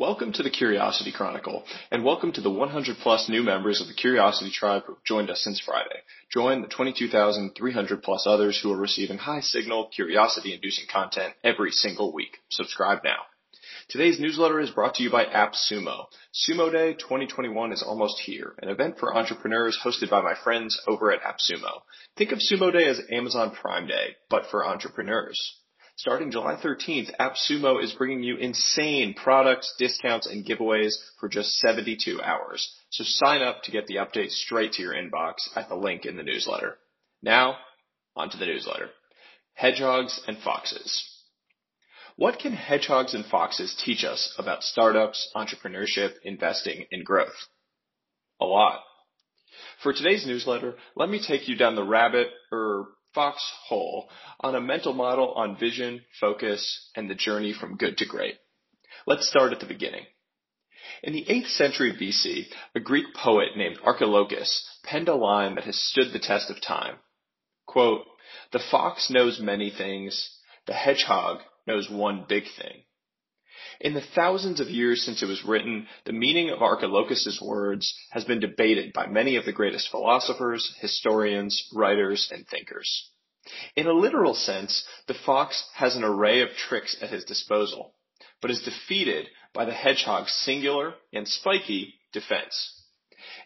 Welcome to the Curiosity Chronicle, and welcome to the 100 plus new members of the Curiosity Tribe who have joined us since Friday. Join the 22,300 plus others who are receiving high signal, curiosity inducing content every single week. Subscribe now. Today's newsletter is brought to you by AppSumo. Sumo Day 2021 is almost here, an event for entrepreneurs hosted by my friends over at AppSumo. Think of Sumo Day as Amazon Prime Day, but for entrepreneurs. Starting July 13th, AppSumo is bringing you insane products, discounts, and giveaways for just 72 hours. So sign up to get the update straight to your inbox at the link in the newsletter. Now, onto the newsletter. Hedgehogs and Foxes. What can hedgehogs and foxes teach us about startups, entrepreneurship, investing, and growth? A lot. For today's newsletter, let me take you down the rabbit or foxhole on a mental model on vision, focus, and the journey from good to great. Let's start at the beginning. In the 8th century BC, a Greek poet named Archilochus penned a line that has stood the test of time. Quote, the fox knows many things, the hedgehog knows one big thing. In the thousands of years since it was written, the meaning of Archilochus's words has been debated by many of the greatest philosophers, historians, writers, and thinkers. In a literal sense, the fox has an array of tricks at his disposal, but is defeated by the hedgehog's singular and spiky defense.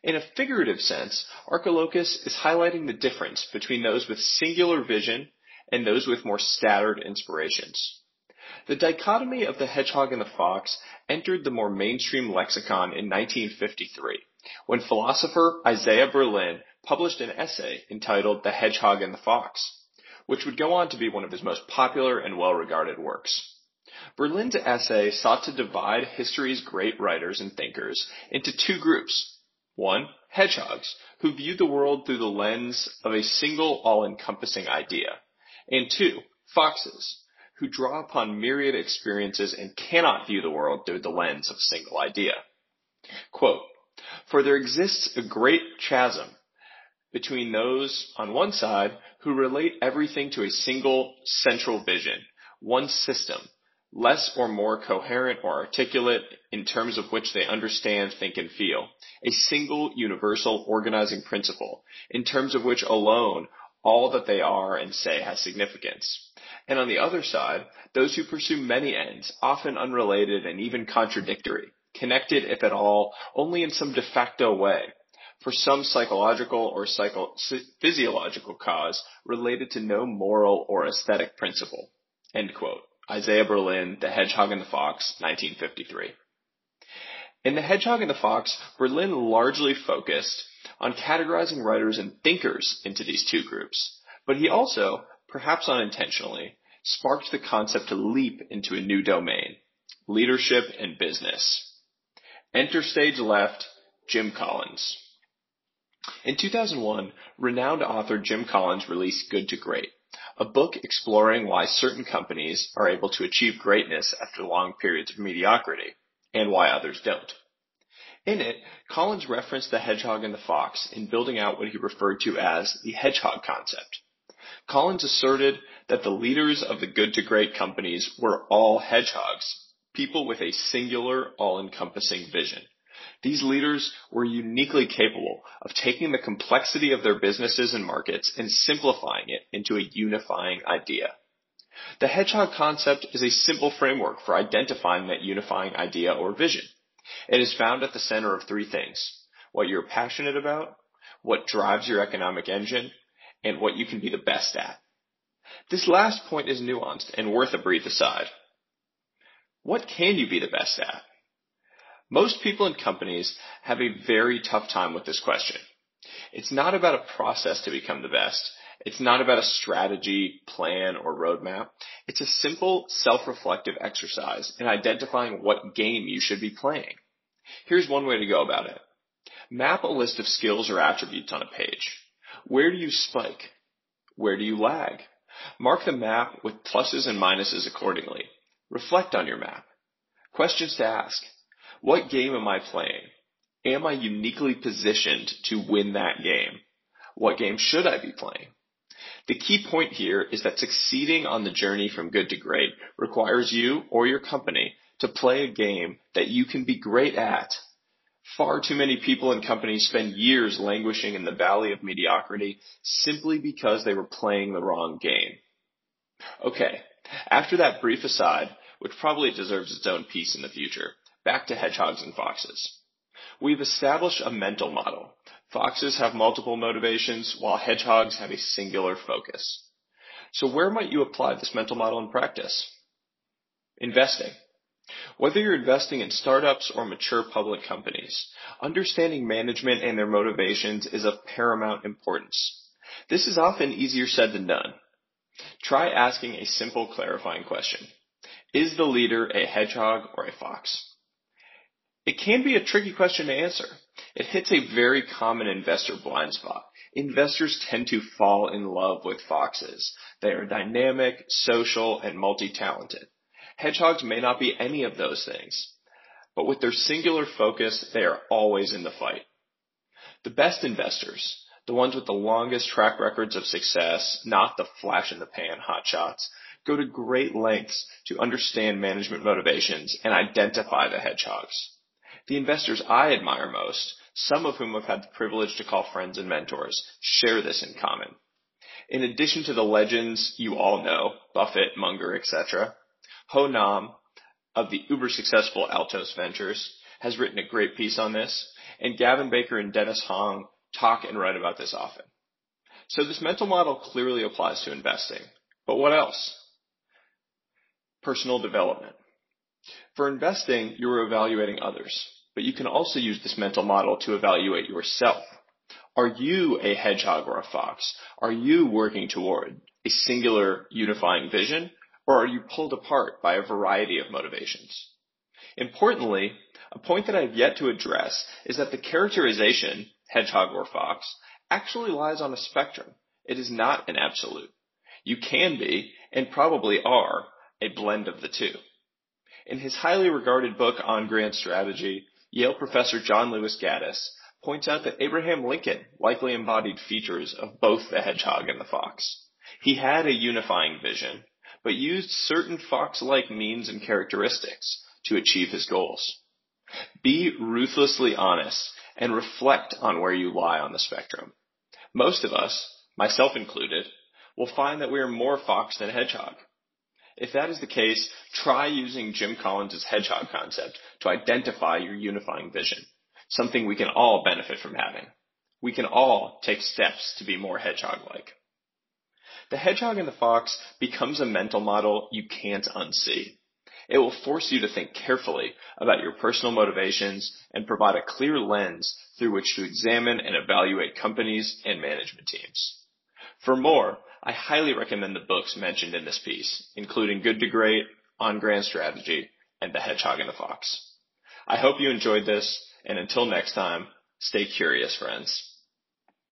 In a figurative sense, Archilochus is highlighting the difference between those with singular vision and those with more scattered inspirations. The dichotomy of the hedgehog and the fox entered the more mainstream lexicon in 1953, when philosopher Isaiah Berlin published an essay entitled The Hedgehog and the Fox, which would go on to be one of his most popular and well-regarded works. Berlin's essay sought to divide history's great writers and thinkers into two groups. One, hedgehogs, who viewed the world through the lens of a single all-encompassing idea. And two, foxes, who draw upon myriad experiences and cannot view the world through the lens of a single idea. Quote, for there exists a great chasm between those on one side who relate everything to a single central vision, one system, less or more coherent or articulate in terms of which they understand, think, and feel, a single universal organizing principle in terms of which alone all that they are and say has significance. And on the other side, those who pursue many ends, often unrelated and even contradictory, connected, if at all, only in some de facto way, for some psychological or psycho- physiological cause related to no moral or aesthetic principle. End quote. Isaiah Berlin, The Hedgehog and the Fox, 1953. In The Hedgehog and the Fox, Berlin largely focused on categorizing writers and thinkers into these two groups, but he also, perhaps unintentionally, sparked the concept to leap into a new domain, leadership and business. Enter stage left, Jim Collins. In 2001, renowned author Jim Collins released Good to Great, a book exploring why certain companies are able to achieve greatness after long periods of mediocrity, and why others don't. In it, Collins referenced the hedgehog and the fox in building out what he referred to as the hedgehog concept. Collins asserted that the leaders of the good to great companies were all hedgehogs, people with a singular, all-encompassing vision. These leaders were uniquely capable of taking the complexity of their businesses and markets and simplifying it into a unifying idea. The hedgehog concept is a simple framework for identifying that unifying idea or vision. It is found at the center of three things. What you're passionate about, what drives your economic engine, and what you can be the best at. This last point is nuanced and worth a brief aside. What can you be the best at? Most people and companies have a very tough time with this question. It's not about a process to become the best. It's not about a strategy, plan, or roadmap. It's a simple self-reflective exercise in identifying what game you should be playing. Here's one way to go about it. Map a list of skills or attributes on a page. Where do you spike? Where do you lag? Mark the map with pluses and minuses accordingly. Reflect on your map. Questions to ask. What game am I playing? Am I uniquely positioned to win that game? What game should I be playing? The key point here is that succeeding on the journey from good to great requires you or your company to play a game that you can be great at. Far too many people and companies spend years languishing in the valley of mediocrity simply because they were playing the wrong game. Okay, after that brief aside, which probably deserves its own piece in the future, back to hedgehogs and foxes. We've established a mental model. Foxes have multiple motivations while hedgehogs have a singular focus. So where might you apply this mental model in practice? Investing. Whether you're investing in startups or mature public companies, understanding management and their motivations is of paramount importance. This is often easier said than done. Try asking a simple clarifying question. Is the leader a hedgehog or a fox? It can be a tricky question to answer. It hits a very common investor blind spot. Investors tend to fall in love with foxes. They are dynamic, social, and multi-talented. Hedgehogs may not be any of those things, but with their singular focus, they are always in the fight. The best investors, the ones with the longest track records of success, not the flash in the pan hotshots, go to great lengths to understand management motivations and identify the hedgehogs. The investors I admire most, some of whom I've had the privilege to call friends and mentors, share this in common. In addition to the legends you all know, Buffett, Munger, etc., Ho Nam of the uber successful Altos Ventures has written a great piece on this, and Gavin Baker and Dennis Hong talk and write about this often. So this mental model clearly applies to investing. But what else? Personal development. For investing, you are evaluating others, but you can also use this mental model to evaluate yourself. Are you a hedgehog or a fox? Are you working toward a singular unifying vision or are you pulled apart by a variety of motivations? Importantly, a point that I have yet to address is that the characterization, hedgehog or fox, actually lies on a spectrum. It is not an absolute. You can be, and probably are, a blend of the two. In his highly regarded book on grand strategy, Yale professor John Lewis Gaddis points out that Abraham Lincoln likely embodied features of both the hedgehog and the fox. He had a unifying vision, but used certain fox-like means and characteristics to achieve his goals. Be ruthlessly honest and reflect on where you lie on the spectrum. Most of us, myself included, will find that we are more fox than hedgehog. If that is the case, try using Jim Collins' hedgehog concept to identify your unifying vision, something we can all benefit from having. We can all take steps to be more hedgehog-like. The hedgehog and the fox becomes a mental model you can't unsee. It will force you to think carefully about your personal motivations and provide a clear lens through which to examine and evaluate companies and management teams. For more, I highly recommend the books mentioned in this piece, including Good to Great, On Grand Strategy, and The Hedgehog and the Fox. I hope you enjoyed this, and until next time, stay curious, friends.